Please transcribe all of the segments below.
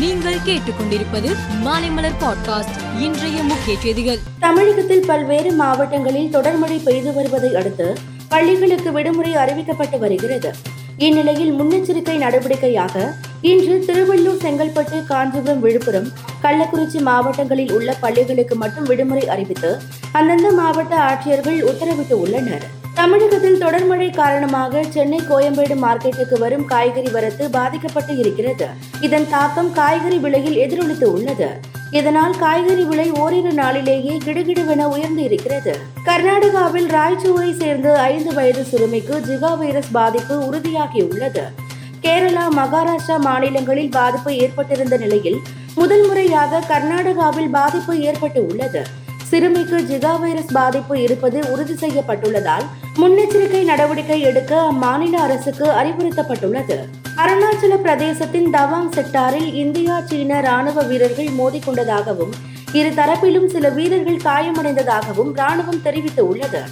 நீங்கள் கேட்டுக்கொண்டிருப்பது மாலைமலர் பாட்காஸ்ட் இன்றைய முக்கிய செய்திகள். தமிழகத்தில் பல்வேறு மாவட்டங்களில் தொடர்மழை பெய்து வருவதை அடுத்து பள்ளிகளுக்கு விடுமுறை அறிவிக்கப்பட்டு வருகிறது. இந்நிலையில் முன்னெச்சரிக்கை நடவடிக்கையாக இன்று திருவள்ளூர் செங்கல்பட்டு காஞ்சிபுரம் விழுப்புரம் கள்ளக்குறிச்சி மாவட்டங்களில் உள்ள பள்ளிகளுக்கு மட்டும் விடுமுறை அறிவித்து அந்தந்த மாவட்ட ஆட்சியர்கள் உத்தரவிட்டு உள்ளனர். தமிழகத்தில் தொடர்மழை காரணமாக சென்னை கோயம்பேடு மார்க்கெட்டுக்கு வரும் காய்கறி வரத்து பாதிக்கப்பட்டு இருக்கிறது. இதன் தாக்கம் காய்கறி விலையில் எதிரொலித்து உள்ளது. இதனால் காய்கறி விலை ஓரிரு நாளிலேயே கிடுகிடுவென உயர்ந்து இருக்கிறது. கர்நாடகாவில் ராய்ச்சூரை சேர்ந்த ஐந்து வயது சிறுமிக்கு ஜிகா வைரஸ் பாதிப்பு உறுதியாகியுள்ளது. கேரளா மகாராஷ்டிரா மாநிலங்களில் பாதிப்பு ஏற்பட்டிருந்த நிலையில் முதல் முறையாக கர்நாடகாவில் பாதிப்பு ஏற்பட்டு உள்ளது. சிறுமிக்கு ஜிகா வைரஸ் பாதிப்பு இருப்பது உறுதி செய்யப்பட்டுள்ளதால் முன்னெச்சரிக்கை நடவடிக்கை எடுக்க அம்மாநில அரசுக்கு அறிவுறுத்தப்பட்டுள்ளது. அருணாச்சல பிரதேசத்தின் தவாங் செக்டாரில் இந்தியா சீன ராணுவ வீரர்கள் மோதிக்கொண்டதாகவும் இரு தரப்பிலும் சில வீரர்கள் காயமடைந்ததாகவும் ராணுவம் தெரிவித்துள்ளது.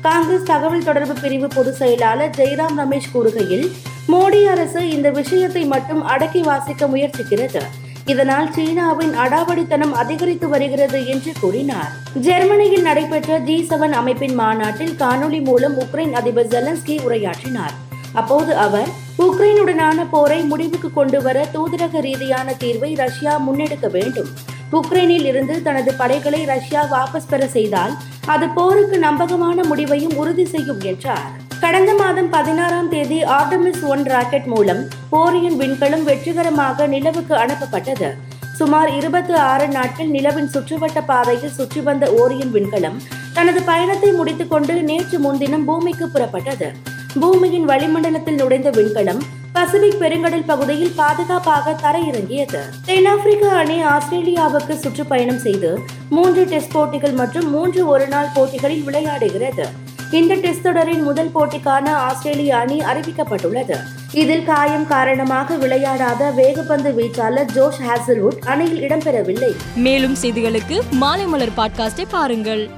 காங்கிரஸ் தகவல் தொடர்பு பிரிவு பொதுச் செயலாளர் ஜெய்ராம் ரமேஷ் கூறுகையில் மோடி அரசு இந்த விஷயத்தை மட்டும் அடக்கி வாசிக்க முயற்சிக்கிறது. இதனால் சீனாவின் அடாவடித்தனம் அதிகரித்து வருகிறது என்று கூறினார். ஜெர்மனியில் நடைபெற்ற ஜி செவன் அமைப்பின் மாநாட்டில் காணொலி மூலம் உக்ரைன் அதிபர் ஜெலன்ஸ்கி உரையாற்றினார். அப்போது அவர் உக்ரைனுடனான போரை முடிவுக்கு கொண்டு வர தூதரக ரீதியான தீர்வை ரஷ்யா முன்னெடுக்க வேண்டும். உக்ரைனில் இருந்து தனது படைகளை ரஷ்யா வாபஸ் பெற செய்தால் அது போருக்கு நம்பகமான முடிவையும் உறுதி செய்யும் என்றார். கடந்த மாதம் பதினாறாம் தேதி ஆர்டமிஸ் ஒன் ராக்கெட் மூலம் ஓரியன் விண்கலம் வெற்றிகரமாக நிலவுக்கு அனுப்பப்பட்டது. சுமார் இருபத்தி ஆறு நாட்கள் நிலவின் சுற்றுவட்ட பாதையில் சுற்றி வந்த ஓரியன் விண்கலம் தனது பயணத்தை முடித்துக்கொண்டு நேற்று முன்தினம் பூமிக்கு புறப்பட்டது. பூமியின் வளிமண்டலத்தில் நுழைந்த விண்கலம் பசிபிக் பெருங்கடல் பகுதியில் பாதுகாப்பாக தரையிறங்கியது. தென்னாப்பிரிக்க அணி ஆஸ்திரேலியாவுக்கு சுற்றுப்பயணம் செய்து மூன்று டெஸ்ட் போட்டிகள் மற்றும் மூன்று ஒருநாள் போட்டிகளில் விளையாடுகிறது. இந்த டெஸ்ட் தொடரின் முதல் போட்டிக்கான ஆஸ்திரேலிய அணி அறிவிக்கப்பட்டுள்ளது. இதில் காயம் காரணமாக விளையாடாத வேகப்பந்து வீச்சாளர் ஜோஷ் ஹாசல்வுட் அணியில் இடம்பெறவில்லை. மேலும் செய்திகளுக்கு மாலை மலர் பாட்காஸ்டை பாருங்கள்.